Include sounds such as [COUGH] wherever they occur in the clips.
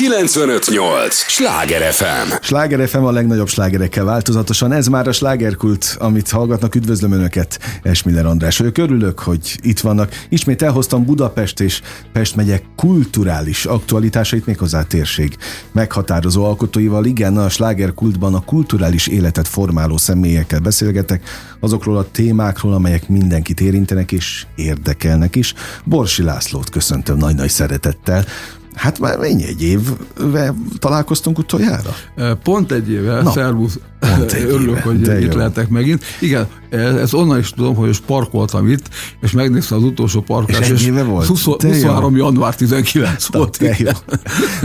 958! Sláger FM! Sláger FM a legnagyobb slágerekkel változatosan. Ez már a slágerkult, amit hallgatnak. Üdvözlöm Önöket, Esmiller András vagyok. Örülök, hogy itt vannak. Ismét elhoztam Budapest és Pest megye kulturális aktualitásait, méghozzá térség meghatározó alkotóival. Igen, a slágerkultban a kulturális életet formáló személyekkel beszélgetek, azokról a témákról, amelyek mindenkit érintenek és érdekelnek is. Borsi Lászlót köszöntöm nagy-nagy szeretettel. Hát már mennyi egy évvel találkoztunk utoljára? Pont egy éve, Na, szervusz, örülök, éve. hogy De itt jó. lehetek megint. Igen, ez onnan is tudom, hogy parkoltam itt, és megnéztem az utolsó parkolást. És éve volt? 20, 23. január 19 Na, volt. Jó.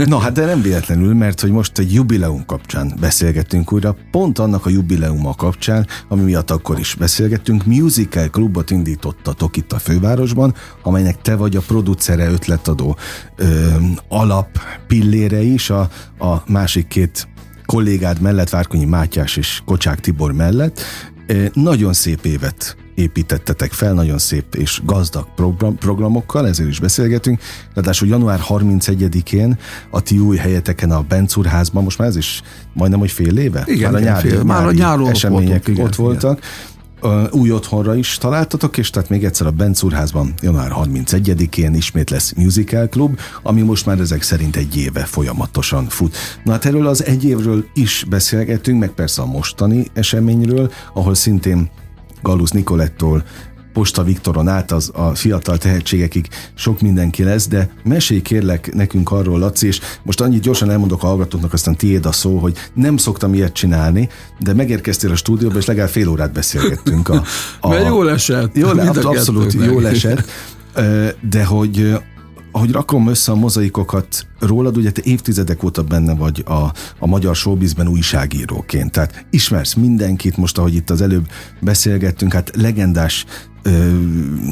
Na hát de nem véletlenül, mert hogy most egy jubileum kapcsán beszélgettünk újra, pont annak a jubileuma kapcsán, ami miatt akkor is beszélgettünk, musical klubot indítottatok itt a fővárosban, amelynek te vagy a producere, ötletadó, ö, alap pillére is, a, a másik két kollégád mellett, Várkonyi Mátyás és Kocsák Tibor mellett. Nagyon szép évet építettetek fel, nagyon szép és gazdag program, programokkal, ezért is beszélgetünk. Ráadásul január 31-én a ti új helyeteken a Bencurházban, most már ez is majdnem, hogy fél éve? Igen, már a nyári, fél, már a nyáron események voltunk, igen, ott voltak. Igen új otthonra is találtatok, és tehát még egyszer a Bencúrházban január 31-én ismét lesz Musical Club, ami most már ezek szerint egy éve folyamatosan fut. Na hát erről az egy évről is beszélgetünk, meg persze a mostani eseményről, ahol szintén Galusz Nikolettól Posta Viktoron át az a fiatal tehetségekig sok mindenki lesz, de mesélj kérlek nekünk arról, Laci, és most annyit gyorsan elmondok a hallgatóknak, aztán tiéd a szó, hogy nem szoktam ilyet csinálni, de megérkeztél a stúdióba, és legalább fél órát beszélgettünk. A, a, Mert jól esett. Jól, abszolút jól esett, de hogy ahogy rakom össze a mozaikokat rólad, ugye te évtizedek óta benne vagy a, a magyar showbizben újságíróként, tehát ismersz mindenkit, most ahogy itt az előbb beszélgettünk, hát legendás ö,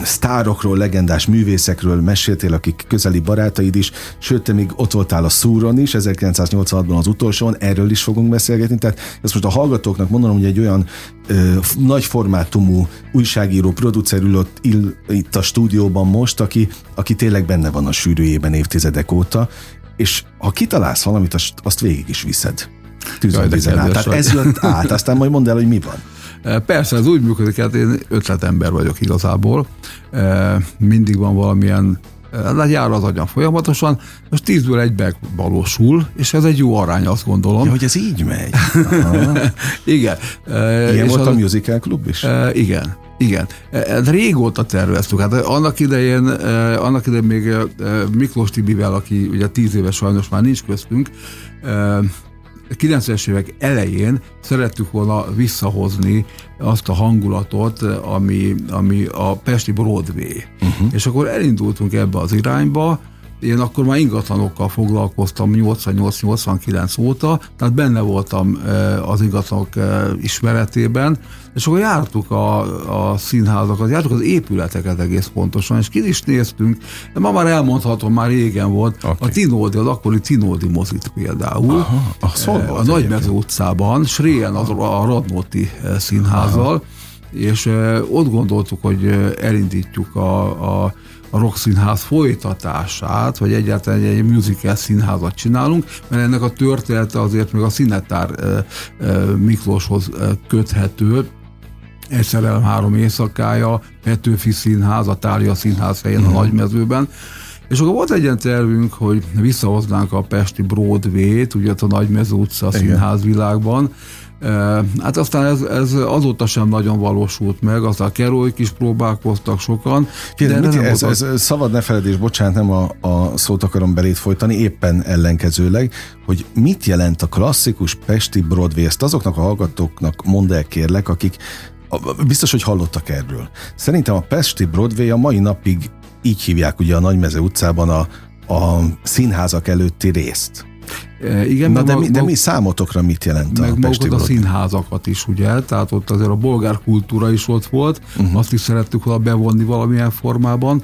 sztárokról, legendás művészekről meséltél, akik közeli barátaid is, sőt, te még ott voltál a Szúron is, 1986-ban az utolsón, erről is fogunk beszélgetni, tehát ezt most a hallgatóknak mondanom, hogy egy olyan ö, nagy formátumú újságíró, producer ülött ill, itt a stúdióban most, aki, aki tényleg benne van a sűrűjében évtizedek óta, és ha kitalálsz valamit, azt, azt végig is viszed. Tűzön Tehát ez jött át, aztán majd mondd el, hogy mi van. [LAUGHS] Persze, ez úgy működik, hát én ötletember vagyok igazából. Mindig van valamilyen lejár az agyam folyamatosan, most tízből egy valósul, és ez egy jó arány, azt gondolom. Ja, hogy ez így megy. [LAUGHS] igen. Ilyen és volt az, a musical klub is? Igen. Igen, régóta terveztük. Hát annak idején, annak idején még Miklós Tibivel, aki ugye tíz éves sajnos már nincs köztünk, 90-es évek elején szerettük volna visszahozni azt a hangulatot, ami, ami a Pesti Broadway. Uh-huh. És akkor elindultunk ebbe az irányba, én akkor már ingatlanokkal foglalkoztam 88-89 óta, tehát benne voltam az ingatlanok ismeretében, és akkor jártuk a, a színházakat, jártuk az épületeket egész pontosan, és ki is néztünk, de ma már elmondhatom, már régen volt, okay. a Tinódi, az akkori Tinódi mozit például, Aha, a, a Nagymező utcában, Sréjen az, a Radnóti színházzal, Aha. és ott gondoltuk, hogy elindítjuk a, a a Színház folytatását, vagy egyáltalán egy musical színházat csinálunk, mert ennek a története azért még a Színetár Miklóshoz köthető, egy szerelem három éjszakája, Petőfi Színház, a Tália Színház helyén uh-huh. a mhm. Nagymezőben, és akkor volt egy ilyen tervünk, hogy visszahoznánk a Pesti Broadway-t, ugye a Nagymező utca színházvilágban, Hát aztán ez, ez azóta sem nagyon valósult meg, aztán keróik is próbálkoztak sokan. de mit, ez, ez, ez, szabad ne feledés, bocsánat, nem a, a szót akarom belét folytani, éppen ellenkezőleg, hogy mit jelent a klasszikus Pesti Broadway, ezt azoknak a hallgatóknak mondd el kérlek, akik biztos, hogy hallottak erről. Szerintem a Pesti Broadway a mai napig így hívják ugye a Nagymeze utcában a, a színházak előtti részt. Igen, Na de, mi, de mi számotokra mit jelent meg a Pesti a színházakat is, ugye? Tehát ott azért a bolgár kultúra is ott volt, uh-huh. azt is szerettük volna bevonni valamilyen formában.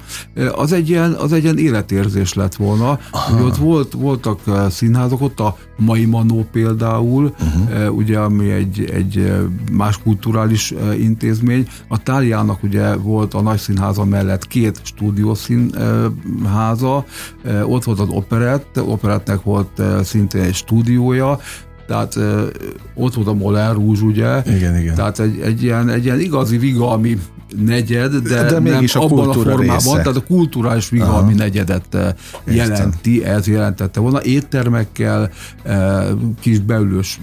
Az egy ilyen, az egy ilyen életérzés lett volna. Ugye ott volt, voltak színházak, ott a Mai Manó például, uh-huh. ugye, ami egy, egy más kulturális intézmény. A Táliának ugye volt a nagy színháza mellett két stúdiószínháza, ott volt az operett, operettnek volt szintén egy stúdiója, tehát ott volt a Moller Rúzs, ugye? Igen, igen. Tehát egy, egy, ilyen, egy ilyen igazi vigalmi negyed, de, de nem a abban a formában, része. tehát a kulturális vigalmi Aha. negyedet jelenti, ez jelentette volna. Éttermekkel, kis beülős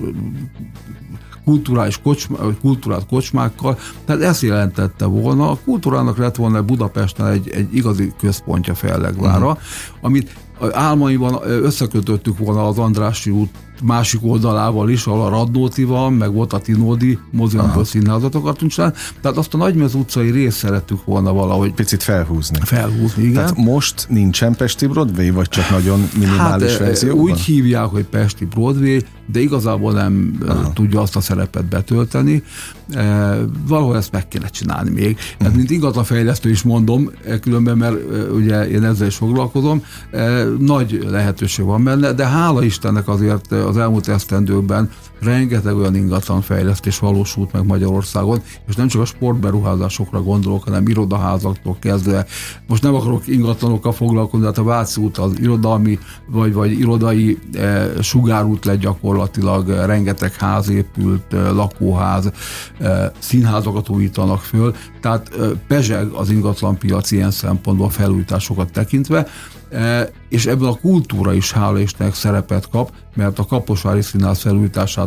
kulturális kocsma, kultúrát kocsmákkal, tehát ezt jelentette volna. A kultúrának lett volna Budapesten egy, egy igazi központja Fellegvára, uh-huh. amit álmaiban összekötöttük volna az Andrássy út másik oldalával is, ahol a Radnóti van, meg volt a Tinódi moziumból színházat akartunk csinálni. Tehát azt a Nagymez utcai részt szerettük volna valahogy picit felhúzni. Felhúzni, igen. Tehát most nincsen Pesti Broadway, vagy csak nagyon minimális hát, verzióban? Úgy hívják, hogy Pesti Broadway, de igazából nem Aha. tudja azt a szerepet betölteni. E, valahol ezt meg kéne csinálni még. Uh-huh. Hát, mint ingatlanfejlesztő is mondom, különben, mert ugye én ezzel is foglalkozom, e, nagy lehetőség van benne, de hála Istennek azért az elmúlt esztendőkben rengeteg olyan ingatlan fejlesztés valósult meg Magyarországon, és nem csak a sportberuházásokra gondolok, hanem irodaházaktól kezdve. Most nem akarok ingatlanokkal foglalkozni, de hát a Váci út az irodalmi, vagy, vagy irodai e, sugárút lett gyakorlatilag, rengeteg ház épült, e, lakóház, e, színházakat újítanak föl, tehát e, pezseg az ingatlanpiac ilyen szempontból felújításokat tekintve, E, és ebben a kultúra is hála Istennek szerepet kap, mert a Kaposvári Színház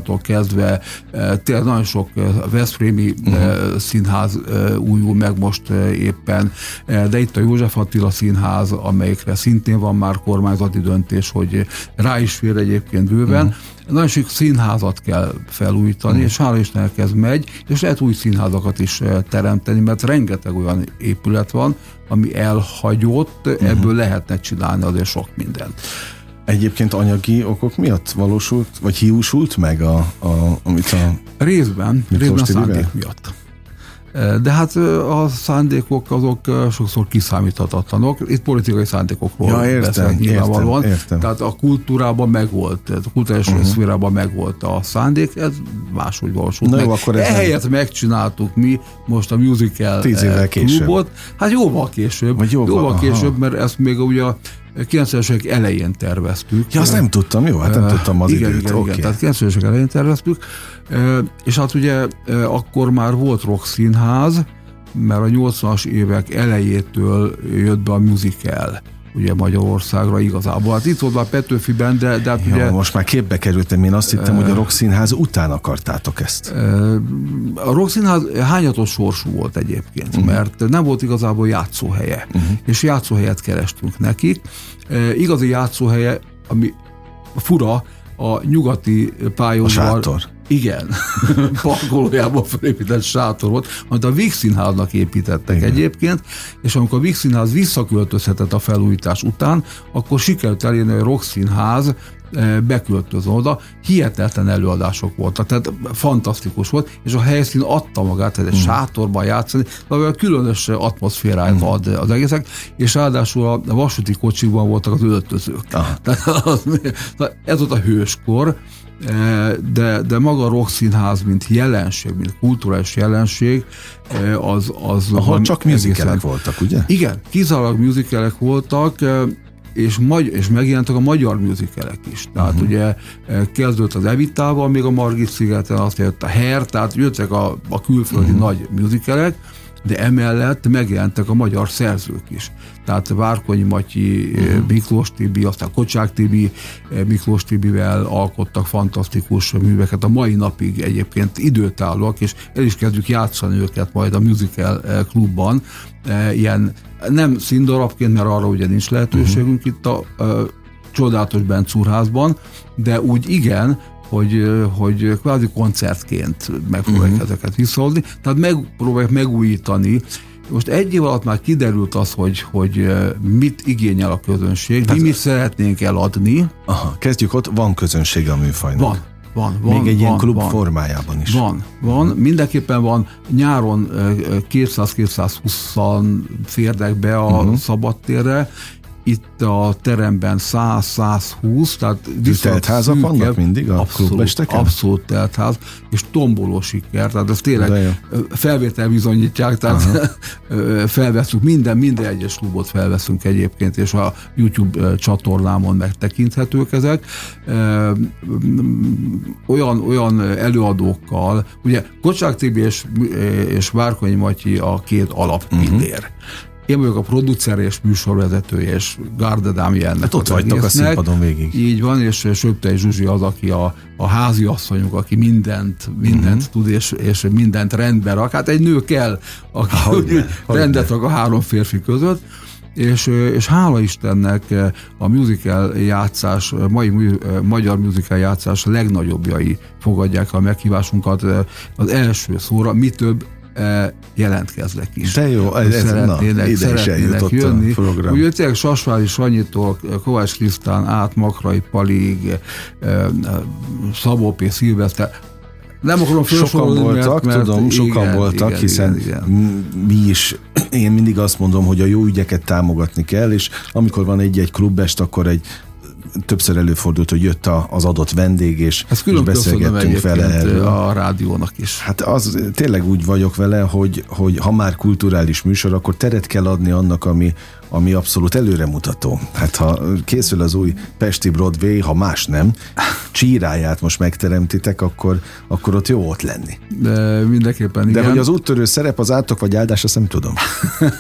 felújításától kezdve e, tényleg nagyon sok e, Veszprémi uh-huh. színház újul meg most éppen, de itt a József Attila Színház, amelyikre szintén van már kormányzati döntés, hogy rá is fér egyébként bőven, uh-huh nagyon sok színházat kell felújítani, mm. és hála Istennek ez megy, és lehet új színházakat is teremteni, mert rengeteg olyan épület van, ami elhagyott, uh-huh. ebből lehetne csinálni azért sok mindent. Egyébként anyagi okok miatt valósult, vagy hiúsult meg, a, a, amit a Részben, részben a szándék miatt. De hát a szándékok azok sokszor kiszámíthatatlanok. Itt politikai szándékokról ja, értem, beszélek nyilvánvalóan. Értem, értem. Tehát a kultúrában megvolt, a kulturális uh-huh. szférában megvolt a szándék, ez máshogy valósult Na meg. Jó, akkor Ehelyett nem... megcsináltuk mi most a musical Tíz évvel klubot. Később. Hát jóval később. Vagy jóval, jóval később, mert ezt még ugye a 90-es évek elején terveztük. Ja, azt nem tudtam, jó, hát nem tudtam az igen, időt. Igen, okay. igen, tehát 90-es évek elején terveztük, és hát ugye akkor már volt rock színház, mert a 80-as évek elejétől jött be a musical ugye Magyarországra igazából. Hát itt volt már Petőfiben, de, de hát ja, ugye... Most már képbe kerültem, én azt hittem, hogy a Rock Színház után akartátok ezt. A Rock Színház hányatos sorsú volt egyébként, uh-huh. mert nem volt igazából játszóhelye, uh-huh. és játszóhelyet kerestünk nekik. Igazi játszóhelye, ami fura, a nyugati pályaudvar... A sátor. Igen, [LAUGHS] parkolójában felépített sátor volt, amit a Víg Színháznak építettek Igen. egyébként, és amikor a Víg Színház visszaköltözhetett a felújítás után, akkor sikerült elérni, hogy a Rock Színház eh, beköltözön oda, hihetetlen előadások voltak, tehát fantasztikus volt, és a helyszín adta magát, tehát egy mm. sátorban játszani, de olyan különös atmoszféráját mm. ad az egészek, és ráadásul a vasúti kocsikban voltak az öltözők. [LAUGHS] Tehát az, ez volt a hőskor, E, de, de maga a rock színház, mint jelenség, mint kulturális jelenség, e, az... az Ahol csak musicalek voltak, ugye? Igen, kizárólag musicalek voltak, e, és, magy- és megjelentek a magyar musicalek is. Tehát uh-huh. ugye kezdődött az Evitával, még a Margit szigeten, azt jött a Her, tehát jöttek a, a külföldi uh-huh. nagy musicalek, de emellett megjelentek a magyar szerzők is. Tehát Várkonyi Matyi, uh-huh. Miklós Tibi, aztán Kocsák Tibi, eh, Miklós Tibivel alkottak fantasztikus műveket. A mai napig egyébként időtállóak, és el is kezdjük játszani őket majd a musical eh, klubban. Ilyen nem színdarabként, mert arra ugye nincs lehetőségünk uh-huh. itt a, a csodálatos Bencúrházban, de úgy igen, hogy, hogy kvázi koncertként megpróbálják uh-huh. ezeket visszahozni, tehát megpróbálják megújítani Most egy év alatt már kiderült az, hogy, hogy mit igényel a közönség, Tehát, mi mit szeretnénk eladni. Aha, kezdjük ott, van közönség a műfajnak. Van, van, van. Még egy van, ilyen klub van, formájában is. Van, van. Mindenképpen van. Nyáron 200-220 férnek be a uh-huh. szabadtérre, itt a teremben 100-120, tehát viszont házak szűkebb, vannak mindig a abszolút, abszolút teltház, és tomboló siker, tehát ez tényleg felvétel bizonyítják, tehát [LAUGHS] felveszünk minden, minden egyes klubot felveszünk egyébként, és a YouTube csatornámon megtekinthetők ezek. Olyan, olyan előadókkal, ugye Kocsák Tibi és, és Várkonyi Matyi a két alapillér. Uh-huh én vagyok a producer és műsorvezetője, és Garda Dámi ennek hát ott vagytok a színpadon végig. Így van, és Söptei Zsuzsi az, aki a, a házi asszonyunk, aki mindent, mindent uh-huh. tud, és, és mindent rendbe rak. Hát egy nő kell, aki hogy, [LAUGHS] rendet rak a három férfi között és, és hála Istennek a musical játszás, mai magyar musical játszás legnagyobbjai fogadják a meghívásunkat az első szóra, mi több jelentkeznek is. De jó, ez, ez szeretnének, na, ide szeretnének jönni. A program. Ugye tényleg Sasvári Sanyitól, Kovács Krisztán át Makrai Palig, Szabó P. Szilveszter, nem akarom Sokan voltak, mert, tudom, igen, sokan voltak, igen, hiszen igen, igen. mi is, én mindig azt mondom, hogy a jó ügyeket támogatni kell, és amikor van egy-egy klubest, akkor egy többször előfordult, hogy jött a, az adott vendég, és, Ezt és beszélgettünk vele erről. a rádiónak is. Hát az tényleg úgy vagyok vele, hogy, hogy ha már kulturális műsor, akkor teret kell adni annak, ami, ami abszolút előremutató. Hát ha készül az új Pesti Broadway, ha más nem, csíráját most megteremtitek, akkor, akkor ott jó ott lenni. De mindenképpen igen. De hogy az úttörő szerep az átok vagy áldás, azt nem tudom.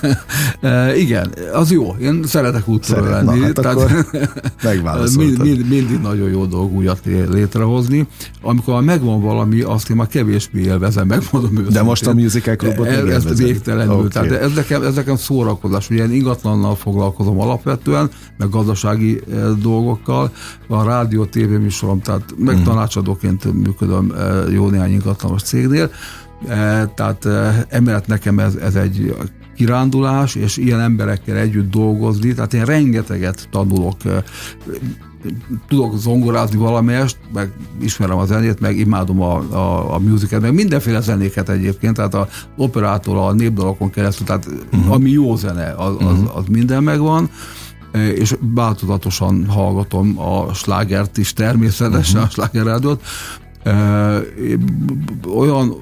[LAUGHS] e, igen, az jó. Én szeretek úttörő Szeret, lenni. Na, hát tehát [LAUGHS] mind, mind, mindig nagyon jó dolog újat létrehozni. Amikor megvan valami, azt én már kevésbé élvezem, megmondom őszintén. De most a musical klubot ez, ez végtelenül. Okay. Tehát ez nekem, ez nekem szórakozás. Ugye én ingatlan ipartannal foglalkozom alapvetően, meg gazdasági eh, dolgokkal. A rádió, tévéműsorom, tehát meg uh-huh. tanácsadóként működöm eh, jó néhány ingatlanos cégnél. Eh, tehát emellett nekem ez, ez egy kirándulás, és ilyen emberekkel együtt dolgozni, tehát én rengeteget tanulok tudok zongorázni valamelyest, meg ismerem a zenét, meg imádom a, a, a musical, meg mindenféle zenéket egyébként, tehát a operától a népdalokon keresztül, tehát uh-huh. ami jó zene, az, az, mhm. az minden megvan és változatosan hallgatom a slágert is természetesen, uh-huh. a slágerádót, olyan,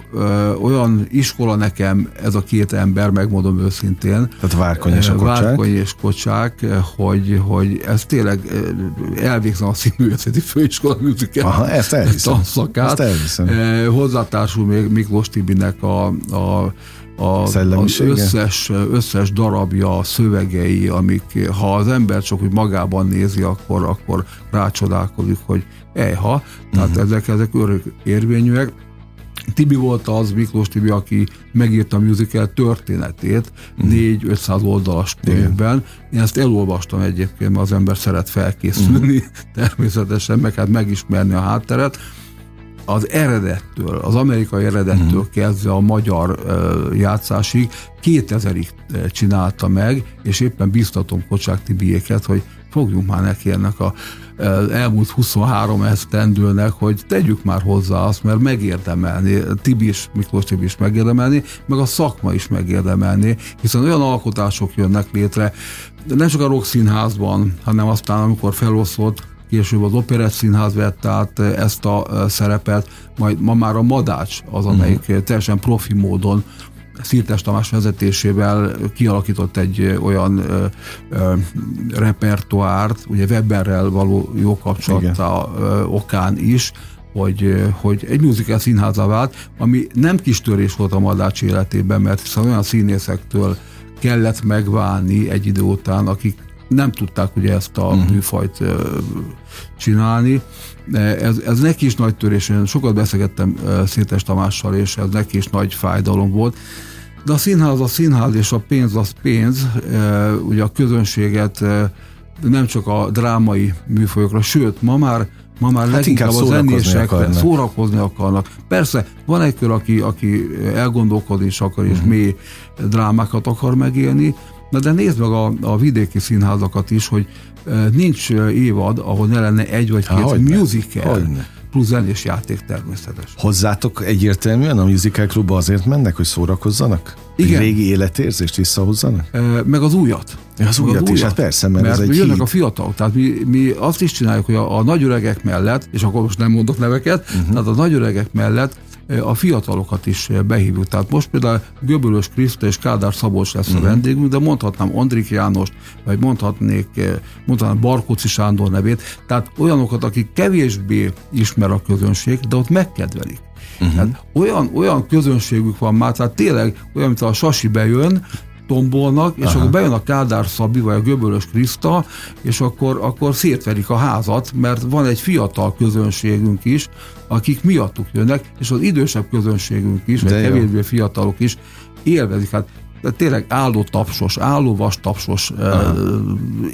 olyan iskola nekem ez a két ember, megmondom őszintén. Tehát Várkony és a Kocsák. Várkony és Kocsák, hogy, hogy ez tényleg elvégzem a színművészeti főiskola musical Aha, ezt elhiszem. tanszakát. Ezt elhiszem. Hozzátársul még Miklós Tibinek a, a a, az összes, összes darabja, szövegei, amik ha az ember csak úgy magában nézi, akkor, akkor rácsodálkozik, hogy ejha, tehát uh-huh. ezek, ezek örök érvényűek. Tibi volt az, Miklós Tibi, aki megírta a musical történetét uh-huh. Mhm. 4-500 oldalas könyvben. Én ezt elolvastam egyébként, mert az ember szeret felkészülni uh-huh. [LAUGHS] természetesen, meg hát megismerni a hátteret az eredettől, az amerikai eredettől uh-huh. kezdve a magyar játszásig 2000-ig csinálta meg, és éppen biztatom Kocsák Tibiéket, hogy fogjunk már neki ennek a elmúlt 23 esztendőnek, hogy tegyük már hozzá azt, mert megérdemelni, Tibi is, Miklós Tibi is megérdemelni, meg a szakma is megérdemelni, hiszen olyan alkotások jönnek létre, nem csak a Rock Színházban, hanem aztán, amikor felosztott, később az Operett Színház vett át ezt a szerepet, majd ma már a Madács az, amelyik uh-huh. teljesen profi módon Szirtes Tamás vezetésével kialakított egy olyan ö, ö, repertoárt, ugye Weberrel való jó kapcsolata ö, okán is, hogy, hogy egy musical színháza vált, ami nem kis törés volt a Madács életében, mert hiszen olyan színészektől kellett megválni egy idő után, akik nem tudták ugye ezt a uh-huh. műfajt csinálni. Ez, ez neki is nagy törés, én sokat beszélgettem Szétes Tamással, és ez neki is nagy fájdalom volt. De a színház a színház, és a pénz az pénz. Ugye a közönséget nem csak a drámai műfajokra, sőt, ma már Ma már hát leginkább a zenésekre szórakozni akarnak. Persze, van egy kör, aki, aki elgondolkodni is akar, és uh-huh. mély drámákat akar megélni, Na de nézd meg a, a vidéki színházakat is, hogy nincs évad, ahol ne lenne egy vagy két Há, musical. Hogyne plusz zenés játék természetes. Hozzátok egyértelműen a Musical Clubba azért mennek, hogy szórakozzanak? Igen. Egy régi életérzést visszahozzanak? E, meg az újat. Ja, az, újat, az újat is, hát persze, mert, mert ez egy jönnek híd. a fiatalok, tehát mi, mi azt is csináljuk, hogy a, a nagyöregek mellett, és akkor most nem mondok neveket, uh-huh. tehát a nagyöregek mellett a fiatalokat is behívjuk. Tehát most például Göbölös Kriszta és Kádár Szabolcs lesz a mhm. vendégünk, de mondhatnám Andrik Jánost, vagy mondhatnék, mondhatnám Barkóci Sándor nevét, tehát olyanokat, akik kevésbé ismer a közönség, de ott megkedvelik. Uh-huh. Tehát olyan, olyan közönségük van már, tehát tényleg olyan, mint a Sasi bejön, tombolnak, és Aha. akkor bejön a Kádár Szabi, vagy a Göbölös Kriszta, és akkor, akkor szétverik a házat, mert van egy fiatal közönségünk is, akik miattuk jönnek, és az idősebb közönségünk is, vagy kevésbé fiatalok is élvezik. Hát de tényleg álló tapsos, álló vastapsos uh,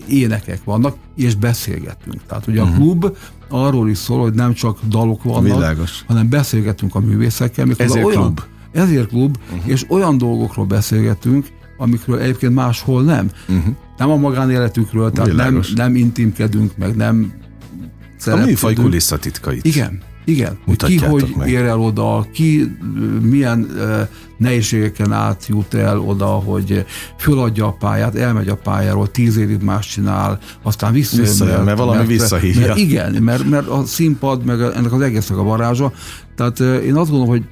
énekek vannak, és beszélgetünk. Tehát ugye uh-huh. a mhm. klub arról is szól, hogy nem csak dalok vannak, Világos. hanem beszélgetünk a művészekkel. Ezért olyan, klub. Ezért klub, uh-huh. és olyan dolgokról beszélgetünk, amikről egyébként máshol nem. Uh-huh. Nem a magánéletükről, tehát nem, nem intimkedünk, meg nem A műfaj kulisszatitkait. Igen, igen. Ki hogy meg. ér el oda, ki milyen uh, nehézségeken át jut el oda, hogy föladja a pályát, elmegy a pályáról, tíz évig más csinál, aztán visszajön. Visszajön, mert, mert valami mert, visszahívja. Mert, igen, mert, mert a színpad, meg ennek az egésznek a varázsa. Tehát uh, én azt gondolom, hogy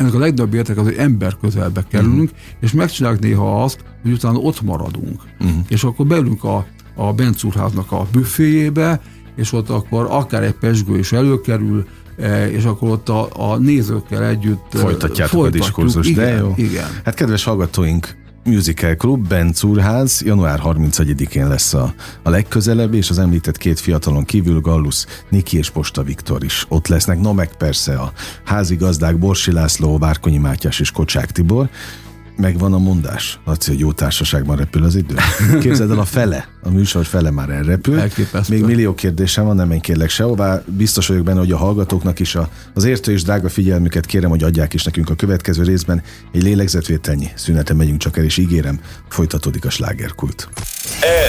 ennek a legnagyobb értek az, hogy ember közelbe kerülünk, uh-huh. és megcsináljuk néha azt, hogy utána ott maradunk. Uh-huh. És akkor beülünk a, a Bencúrháznak a büféjébe, és ott akkor akár egy pesgő is előkerül, e, és akkor ott a, a nézőkkel együtt e, folytatjátok a diskurzus, igen, de jó. Igen. Hát kedves hallgatóink, Musical Club, Bencúrház, január 31-én lesz a, a legközelebb, és az említett két fiatalon kívül Gallus, Niki és Posta Viktor is ott lesznek, no meg persze a házigazdák Borsi László, Várkonyi Mátyás és Kocsák Tibor, megvan a mondás, Laci, hogy jó társaságban repül az idő. [LAUGHS] Képzeld el, a fele, a műsor fele már elrepül. Elképesztő. Még millió kérdésem van, nem menj kérlek sehová. Biztos vagyok benne, hogy a hallgatóknak is a, az értő és drága figyelmüket kérem, hogy adják is nekünk a következő részben. Egy lélegzetvételnyi szüneten megyünk csak el, és ígérem, folytatódik a slágerkult.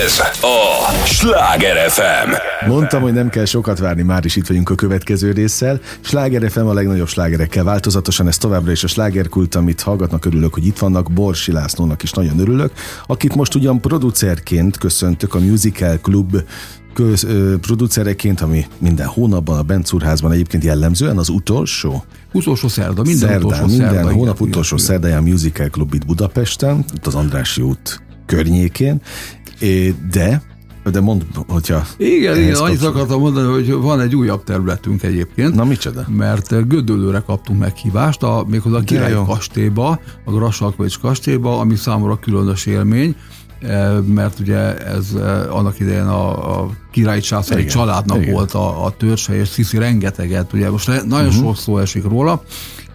Ez a Sláger FM. Mondtam, hogy nem kell sokat várni, már is itt vagyunk a következő résszel. Sláger FM a legnagyobb slágerekkel változatosan, ez továbbra is a slágerkult, amit hallgatnak, örülök, hogy itt vannak. Borsi Lászlónak is nagyon örülök, akit most ugyan producerként köszöntök a Musical Club köz, ö, producereként, ami minden hónapban a Bencúrházban egyébként jellemzően az utolsó. Utolsó szerda, minden Szerdán, utolsó minden szerda, hónap igen, utolsó szerdáján Musical Club itt Budapesten, itt az Andrássy út környékén, de de mondd, hogyha... Igen, igen, annyit akartam mondani, hogy van egy újabb területünk egyébként. Na micsoda? Mert Gödöllőre kaptunk meghívást, a, méghozzá a Király kastélyba, a Grassalkovics kastélyba, ami számomra különös élmény, mert ugye ez e, annak idején a, a királyi császári családnak igen. volt a, a törzse, és Sziszi rengeteget, ugye most nagyon uh-huh. sok szó esik róla,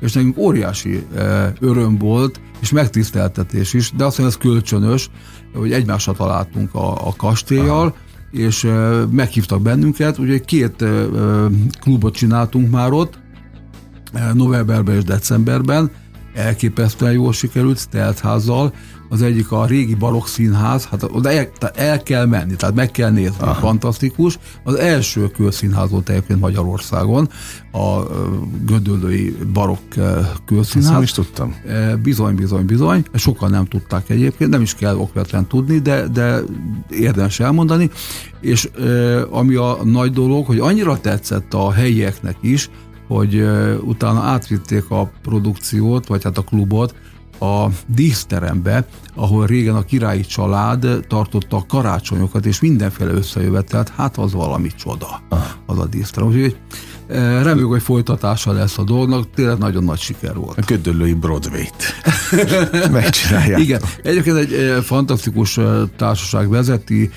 és nekünk óriási e, öröm volt, és megtiszteltetés is, de azt hiszem ez kölcsönös, hogy egymásra találtunk a, a kastélyjal, Aha. és meghívtak bennünket, ugye két klubot csináltunk már ott, novemberben és decemberben, elképesztően jól sikerült, teltházzal, az egyik a régi barokk színház, hát oda el, el kell menni, tehát meg kell nézni, Aha. fantasztikus. Az első kőszínház volt egyébként Magyarországon, a gödöllői barokk kőszínház. nem is tudtam. Bizony, bizony, bizony. Sokan nem tudták egyébként, nem is kell okvetlen tudni, de, de érdemes elmondani. És ami a nagy dolog, hogy annyira tetszett a helyieknek is, hogy utána átvitték a produkciót, vagy hát a klubot a díszterembe, ahol régen a királyi család tartotta a karácsonyokat, és mindenféle összejövetelt, hát az valami csoda, az a díszterem. Úgyhogy eh, reméljük, hogy folytatása lesz a dolognak, tényleg nagyon nagy siker volt. A ködöllői Broadway-t [LAUGHS] megcsinálják. Igen, egyébként egy eh, fantasztikus eh, társaság vezeti,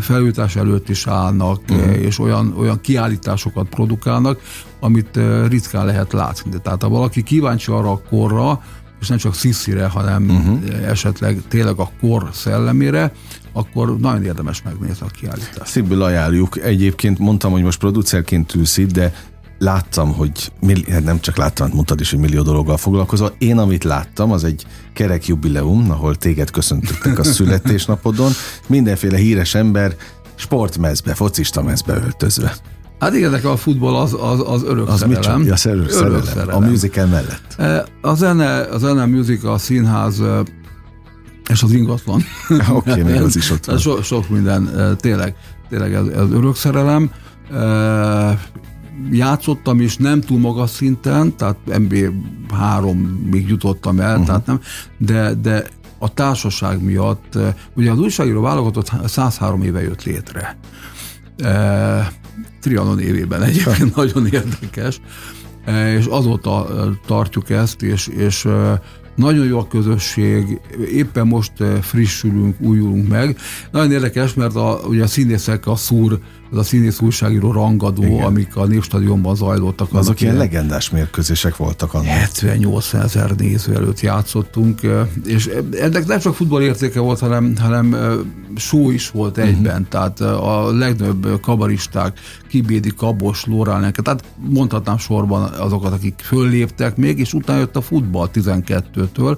felújítás előtt is állnak, uh-huh. és olyan, olyan kiállításokat produkálnak, amit ritkán lehet látni. Tehát ha valaki kíváncsi arra a korra, és nem csak sziszire, hanem uh-huh. esetleg tényleg a kor szellemére, akkor nagyon érdemes megnézni a kiállítást. Szívből ajánljuk. Egyébként mondtam, hogy most producerként ülsz itt, de láttam, hogy milli, hát nem csak láttam, hát mondtad is, hogy millió dologgal foglalkozol. Én, amit láttam, az egy kerek jubileum, ahol téged köszöntöttek a [LAUGHS] születésnapodon. Mindenféle híres ember sportmezbe, focista mezbe öltözve. Hát nekem a futball az, az, az örök Az mit szerelem. Ja, szerelem, Örök szerelem. szerelem. A musical mellett. E, A zene, a zene, a musical, a színház e, és az ingatlan. [LAUGHS] Oké, [LAUGHS] még az is ott van. So, sok minden, e, tényleg, tényleg ez, ez örök szerelem. Játszottam is nem túl magas szinten, tehát MB3-ig jutottam el, uh-huh. tehát nem, de, de a társaság miatt, ugye az újságíró válogatott 103 éve jött létre. Trianon évében egyébként [LAUGHS] nagyon érdekes, E, és azóta e, tartjuk ezt, és, és e, nagyon jó a közösség, éppen most frissülünk, újulunk meg. Nagyon érdekes, mert a, ugye a színészek a szúr, az a színész újságíró rangadó, Igen. amik a Népstadionban zajlottak. Azok ilyen legendás mérkőzések voltak annak. 78 ezer néző előtt játszottunk, és ennek nem csak futball értéke volt, hanem, hanem show is volt egyben, uh-huh. tehát a legnagyobb kabaristák, Kibédi, Kabos, Lóránenke, tehát mondhatnám sorban azokat, akik fölléptek még, és utána jött a futball 12-től,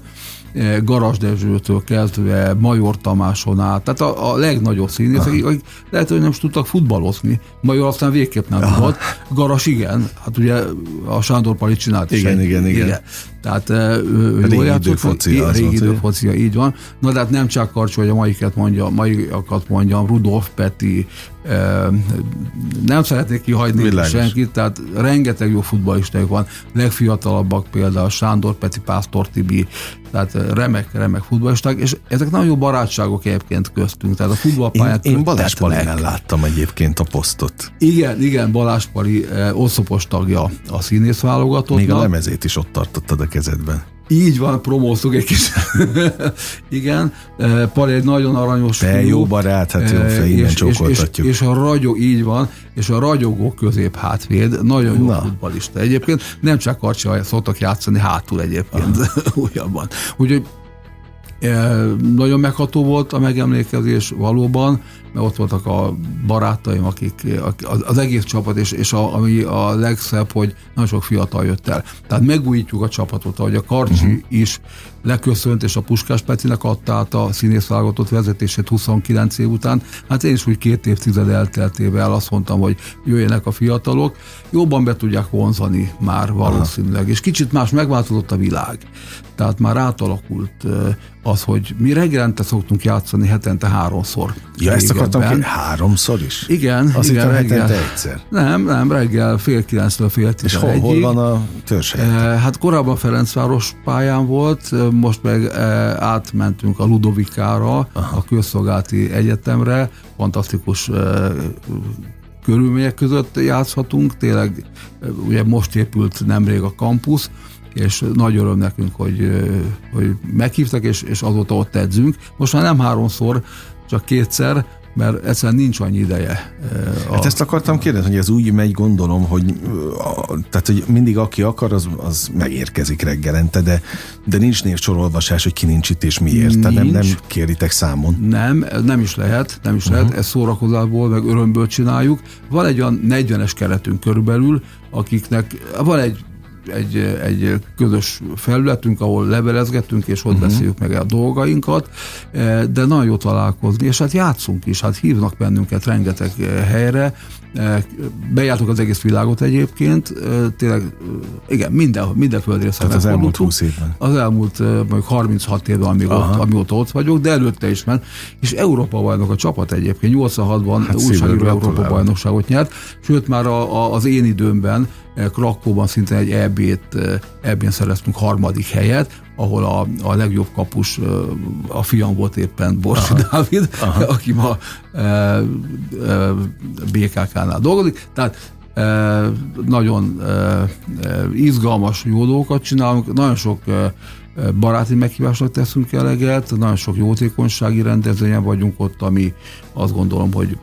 Garas Dezsőtől kezdve, Major Tamáson át, tehát a, a legnagyobb színészek, akik lehet, hogy nem is tudtak futballozni. Major aztán végképp nem tudott. Garas igen, hát ugye a Sándor Pali csinált is Igen, igen, igen. Tehát ő, Régi jól az régi idő focia, így van. Na de hát nem csak Karcsó, hogy a maiket mondja, maiakat mondjam, Rudolf Peti, nem szeretnék kihagyni Világos. senkit, tehát rengeteg jó futballisták van, legfiatalabbak például Sándor Peti, Pásztor Tibi, tehát remek, remek futballisták, és ezek nagyon jó barátságok egyébként köztünk, tehát a Én, futballpályán én Balázs. Palinál láttam egyébként a posztot. Igen, igen, Balázs Pali oszlopos tagja a színész válogatottnak. Még a lemezét is ott tartottad a kezedben. Így van, promóztuk egy kis. [LAUGHS] Igen, eh, Pali egy nagyon aranyos Te fiú. jó barát, hát jó Eh, fej, és, és, és, csókoltatjuk. és a ragyog, így van, és a ragyogó közép hátvéd, nagyon jó Na. futballista egyébként, nem csak karcsa szoktak játszani hátul egyébként [LAUGHS] újabban. Úgyhogy eh, nagyon megható volt a megemlékezés valóban, mert ott voltak a barátaim, akik, az, az egész csapat, és, és a, ami a legszebb, hogy nagyon sok fiatal jött el. Tehát megújítjuk a csapatot, ahogy a Karcsi uh-huh. is leköszönt, és a Puskás Petinek adta át a színészválogatott vezetését 29 év után. Hát én is úgy két évtized elteltével azt mondtam, hogy jöjjenek a fiatalok, jobban be tudják vonzani már valószínűleg, és kicsit más megváltozott a világ. Tehát már átalakult az, hogy mi reggelente szoktunk játszani hetente háromszor. Ja, ezt akartam ki, háromszor is? Igen, Azt igen, reggel. egyszer. Nem, nem, reggel fél kilenctől fél És hol, hol van a törzshely? Eh, Hát korábban Ferencváros pályán volt, eh, most meg eh, átmentünk a Ludovikára, a Közszolgálati Egyetemre, fantasztikus körülmények között játszhatunk, tényleg ugye most épült nemrég a kampusz, és nagy öröm nekünk, hogy, hogy meghívtak, és, és azóta ott edzünk. Most már nem háromszor, csak kétszer, mert egyszerűen nincs annyi ideje. eh, a- Hát ezt akartam kérdezni, hogy ez úgy megy, gondolom, hogy, a, tehát, hogy mindig aki akar, az, az megérkezik reggelente, de, de nincs névsorolvasás, hogy ki nincs itt és miért. Tehát nem, nem Nincs. kéritek számon. Nem, nem is lehet, nem is uh-huh. lehet, ezt szórakozásból, meg örömből csináljuk. Van egy olyan 40-es keretünk körülbelül, akiknek van egy egy, egy közös felületünk, ahol levelezgetünk, és ott uh-huh. beszéljük meg a dolgainkat, eh, de nagyon jó találkozni, és hát játszunk is, hát hívnak bennünket rengeteg eh, helyre, bejártuk az egész világot egyébként, eh, tényleg, eh, igen, minden, minden földrészen Tehát az elmúlt megfordultunk. 20 évben. Az elmúlt eh, mondjuk 36 évben, amíg ott, amióta ott vagyok, de előtte is ment. És Európa bajnok a csapat egyébként. 86-ban Hát újságíró Európa bajnokságot nyert, sőt már a, a, az én időmben eh, Krakóban szinte egy EB-t, eh, EB-n szereztünk harmadik helyet, ahol a, a legjobb kapus, a fiam volt éppen Borsi Aha. Dávid, Aha. [LAUGHS] aki ma e, e, BKK-nál dolgozik. Tehát e, nagyon e, e, izgalmas, jó dolgokat csinálunk, nagyon sok e, baráti meghívásnak teszünk eleget, nagyon sok jótékonysági rendezvényen vagyunk ott, ami azt gondolom, hogy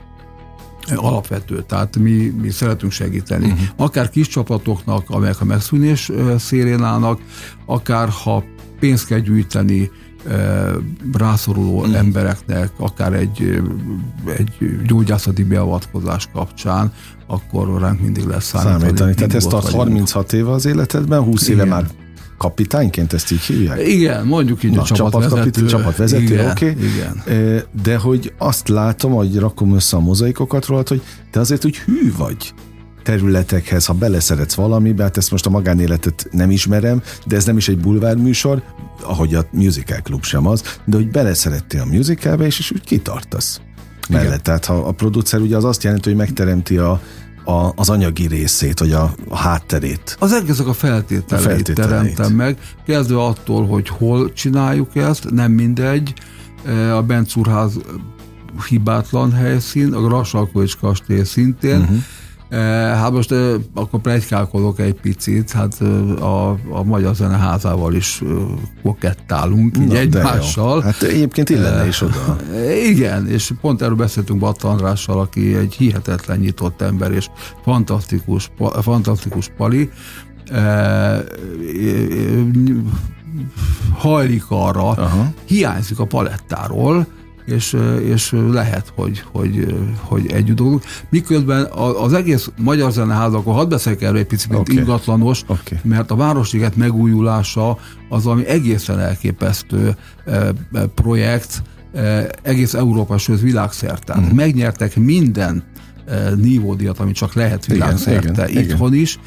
alapvető, tehát mi, mi szeretünk segíteni. Uh-huh. Akár kis csapatoknak, amelyek a megszűnés szélén állnak, akár ha pénzt kell gyűjteni rászoruló mm. embereknek, akár egy, egy gyógyászati beavatkozás kapcsán, akkor ránk mindig lesz számítani. számítani. Tehát ezt tart 36 éve az életedben, 20 Igen. éve már kapitányként ezt így hívják? Igen, mondjuk így Na, a csapatvezető. Csapatvezető, oké. Okay. Igen. De hogy azt látom, hogy rakom össze a mozaikokat rólad, hogy te azért úgy hű vagy területekhez, ha beleszeretsz valamibe, hát ezt most a magánéletet nem ismerem, de ez nem is egy bulvár műsor, ahogy a musical klub sem az, de hogy beleszerettél a musicalbe, és, és úgy kitartasz mellett. Tehát ha a producer ugye az azt jelenti, hogy megteremti a, a, az anyagi részét, vagy a, a hátterét. Az egészek a feltételeit, a feltételeit teremtem meg, kezdve attól, hogy hol csináljuk ezt, nem mindegy, e, a Bencúrház hibátlan helyszín, a Grassalkovics kastély szintén, uh-huh Hát most akkor plegykálkodok egy picit, hát a, a Magyar Zeneházával is kokettálunk így egymással. Hát egyébként illene is oda. Igen, és pont erről beszéltünk Batta Andrással, aki egy hihetetlen nyitott ember, és fantasztikus, fantasztikus pali. Hajlik arra, Aha. hiányzik a palettáról, és, és lehet, hogy, hogy, hogy együtt dolgunk. Miközben az egész Magyar Zeneház, akkor hadd beszéljek erről egy picit, okay. ingatlanos, okay. mert a Városliget megújulása az, ami egészen elképesztő projekt, egész Európa, sőt világszerte. Mm. Megnyertek minden nívódiat, amit csak lehet világszerte itthon igen. is,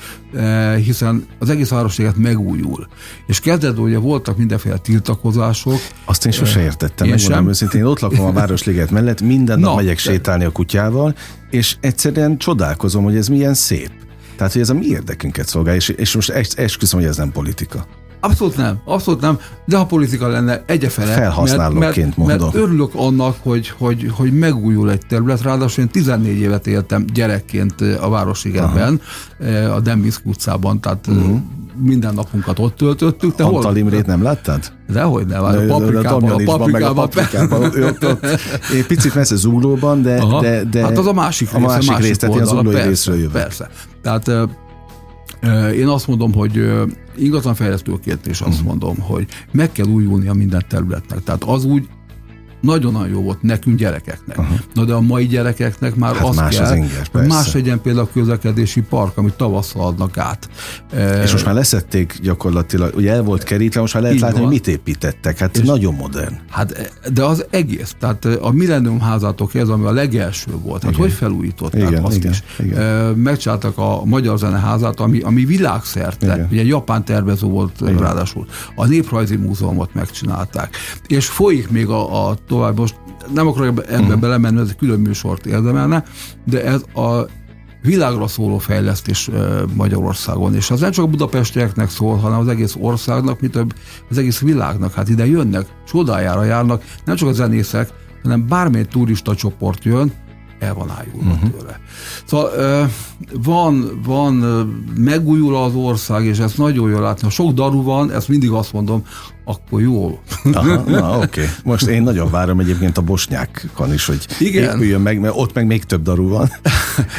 hiszen az egész városliget megújul. És kezdetben ugye voltak mindenféle tiltakozások. Azt én sose értettem, én megmondom őszintén, én ott lakom a Városliget mellett, minden [LAUGHS] nap megyek de... sétálni a kutyával, és egyszerűen csodálkozom, hogy ez milyen szép. Tehát, hogy ez a mi érdekünket szolgál, és, és most esküszöm, hogy ez nem politika. Abszolút nem, abszolút nem, de ha politika lenne egyefele, Felhasználóként mert, mert, mert örülök annak, hogy, hogy, hogy megújul egy terület, ráadásul én 14 évet éltem gyerekként a Városigetben, a Dembiszk utcában, tehát uh-huh. minden napunkat ott töltöttük. Te Antal Imrét nem láttad? Dehogy nem, a paprikában, a paprikában, paprikában ott, ott, én picit messze Zuglóban, de, de, de... Hát az a másik rész, a másik, másik rész, tehát én az zuglói részről jövök. Persze, tehát én azt mondom, hogy ingatlanfejlesztőként is azt mhm. mondom, hogy meg kell újulni a minden területnek. Tehát az úgy nagyon-nagyon jó volt nekünk gyerekeknek. Uh-huh. Na de a mai gyerekeknek már hát az más kell, az inger, hogy más legyen például a közlekedési park, amit tavasszal adnak át. És most már leszették gyakorlatilag, ugye el volt kerítve, most már lehet Így látni, van. hogy mit építettek. Hát és nagyon modern. Hát de az egész, tehát a Millennium házától ez, ami a legelső volt, hát hogy felújították igen, azt igen, is. Igen. Megcsináltak a Magyar Zeneházát, ami, ami világszerte, igen. ugye japán tervező volt igen. ráadásul. A Néprajzi Múzeumot megcsinálták. És folyik még a, a tovább. Most nem akarok ebbe, uh-huh. belemenni, ez egy külön műsort érdemelne, de ez a világra szóló fejlesztés Magyarországon. És az nem csak a budapestieknek szól, hanem az egész országnak, mi több, az egész világnak. Hát ide jönnek, csodájára járnak, nem csak a zenészek, hanem bármely turista csoport jön, el van ájulva uh-huh. tőle. Szóval van, van, megújul az ország, és ezt nagyon jól látni. Ha sok daru van, ezt mindig azt mondom, akkor jó. Aha, na oké. Okay. Most én nagyon várom egyébként a bosnyákon is, hogy Igen. épüljön meg, mert ott meg még több daru van.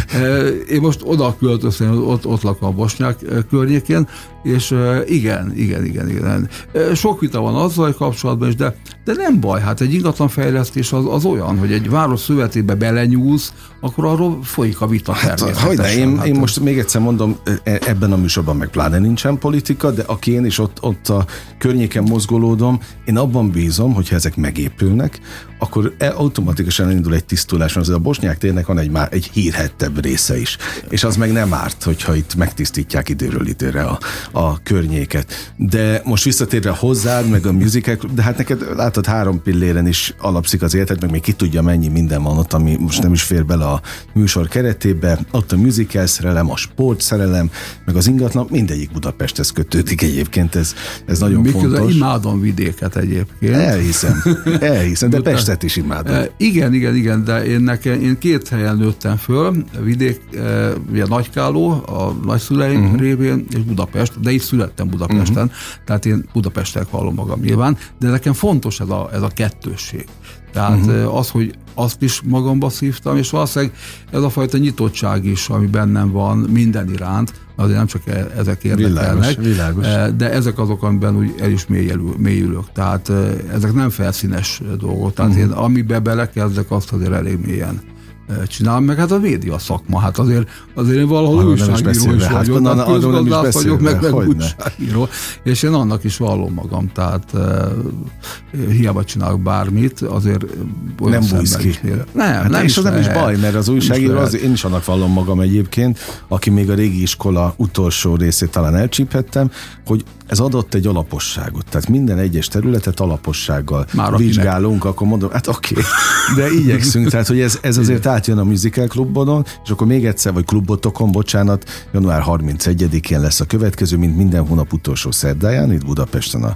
[LAUGHS] én most oda költöztem, ott, ott lakom a bosnyák környékén, és igen, igen, igen, igen. Sok vita van azzal kapcsolatban is, de, de nem baj, hát egy ingatlanfejlesztés az, az olyan, hogy egy város szövetébe belenyúlsz, akkor arról folyik a vita hát, természetesen. Én, hát, én most még egyszer mondom, e, ebben a műsorban meg pláne nincsen politika, de aki én is ott, ott a környéken mozgolódom, én abban bízom, hogyha ezek megépülnek, akkor e, automatikusan indul egy tisztulás, mert a bosnyák térnek van egy, már egy hírhettebb része is. És az meg nem árt, hogyha itt megtisztítják időről időre a, a környéket. De most visszatérve hozzád, meg a musical, de hát neked látod három pilléren is alapszik az életed, meg még ki tudja mennyi minden van ott, ami most nem is fér bele a műsor keretébe. Ott a musical szerelem, a sport szerelem, meg az ingatlan, mindegyik Budapesthez kötődik egyébként, ez, ez nagyon Miközben fontos. imádom vidéket egyébként. Elhiszem, elhiszem, de Pestet is imádom. E, igen, igen, igen, de én, nekem, én két helyen nőttem föl, vidék, e, ugye Nagykáló, a nagyszüleim uh-huh. révén, és Budapest, de itt születtem Budapesten, uh-huh. tehát én Budapestek hallom magam nyilván, de nekem fontos ez a, ez a kettősség. Tehát uh-huh. az, hogy azt is magamba szívtam, és valószínűleg ez a fajta nyitottság is, ami bennem van minden iránt, azért nem csak e- ezek érdekelnek, világos, világos. de ezek azok, amiben úgy el is mélyülök. mélyülök. Tehát ezek nem felszínes dolgok. Tehát uh-huh. én amiben belekezdek, azt azért elég mélyen csinálom, meg hát a média szakma, hát azért, azért én valahol arról újságíró is, is hát, vagyok, hát, közgazdász vagyok, meg, meg újságíró, és én annak is vallom magam, tehát hiába csinálok bármit, azért nem bújsz ki. Nem, hát nem és az nem is baj, mert az újságíró, az, én is annak vallom magam egyébként, aki még a régi iskola utolsó részét talán elcsíphettem, hogy ez adott egy alaposságot. Tehát minden egyes területet alapossággal Már vizsgálunk, akkor mondom, hát oké, okay. de igyekszünk, tehát hogy ez, ez azért átjön a Musical Klubodon, és akkor még egyszer, vagy klubotokon, bocsánat, január 31-én lesz a következő, mint minden hónap utolsó szerdáján, itt Budapesten a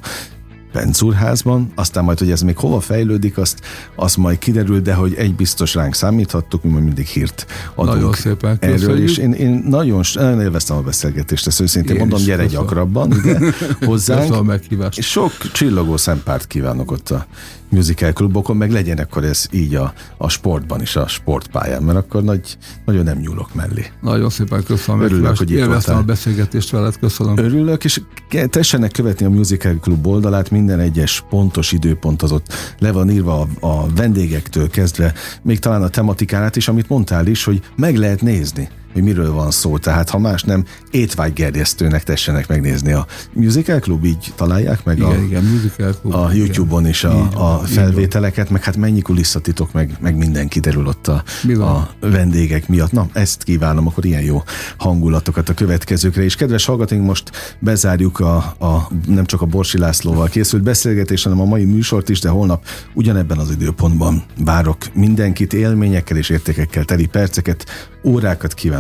Pencúrházban, aztán majd, hogy ez még hova fejlődik, azt, azt majd kiderül, de hogy egy biztos ránk számíthattuk, mi majd mindig hírt adunk nagyon szépen erről, és én, én nagyon, nagyon élveztem a beszélgetést, ezt őszintén én mondom, gyere köszönöm. gyakrabban ide [LAUGHS] hozzánk. És sok csillogó szempárt kívánok ott a musical klubokon, meg legyen akkor ez így a, a sportban is, a sportpályán, mert akkor nagy, nagyon nem nyúlok mellé. Nagyon szépen köszönöm. Örülök, hogy Élveztem a beszélgetést veled, köszönöm. Örülök, és tessenek követni a Musical Club oldalát, minden egyes pontos időpont az ott le van írva a, a vendégektől kezdve, még talán a tematikánát is, amit mondtál is, hogy meg lehet nézni hogy miről van szó. Tehát ha más nem, étvágygerjesztőnek tessenek megnézni a Musical Club, így találják meg igen, a, igen, Musical Club, a YouTube-on is a, a felvételeket, meg hát mennyi kulisszatitok, meg, meg minden kiderül ott a, a vendégek miatt. Na, ezt kívánom, akkor ilyen jó hangulatokat a következőkre. És kedves hallgatóink, most bezárjuk a, a nem csak a Borsi Lászlóval készült beszélgetés, hanem a mai műsort is, de holnap ugyanebben az időpontban várok mindenkit élményekkel és értékekkel teli perceket, órákat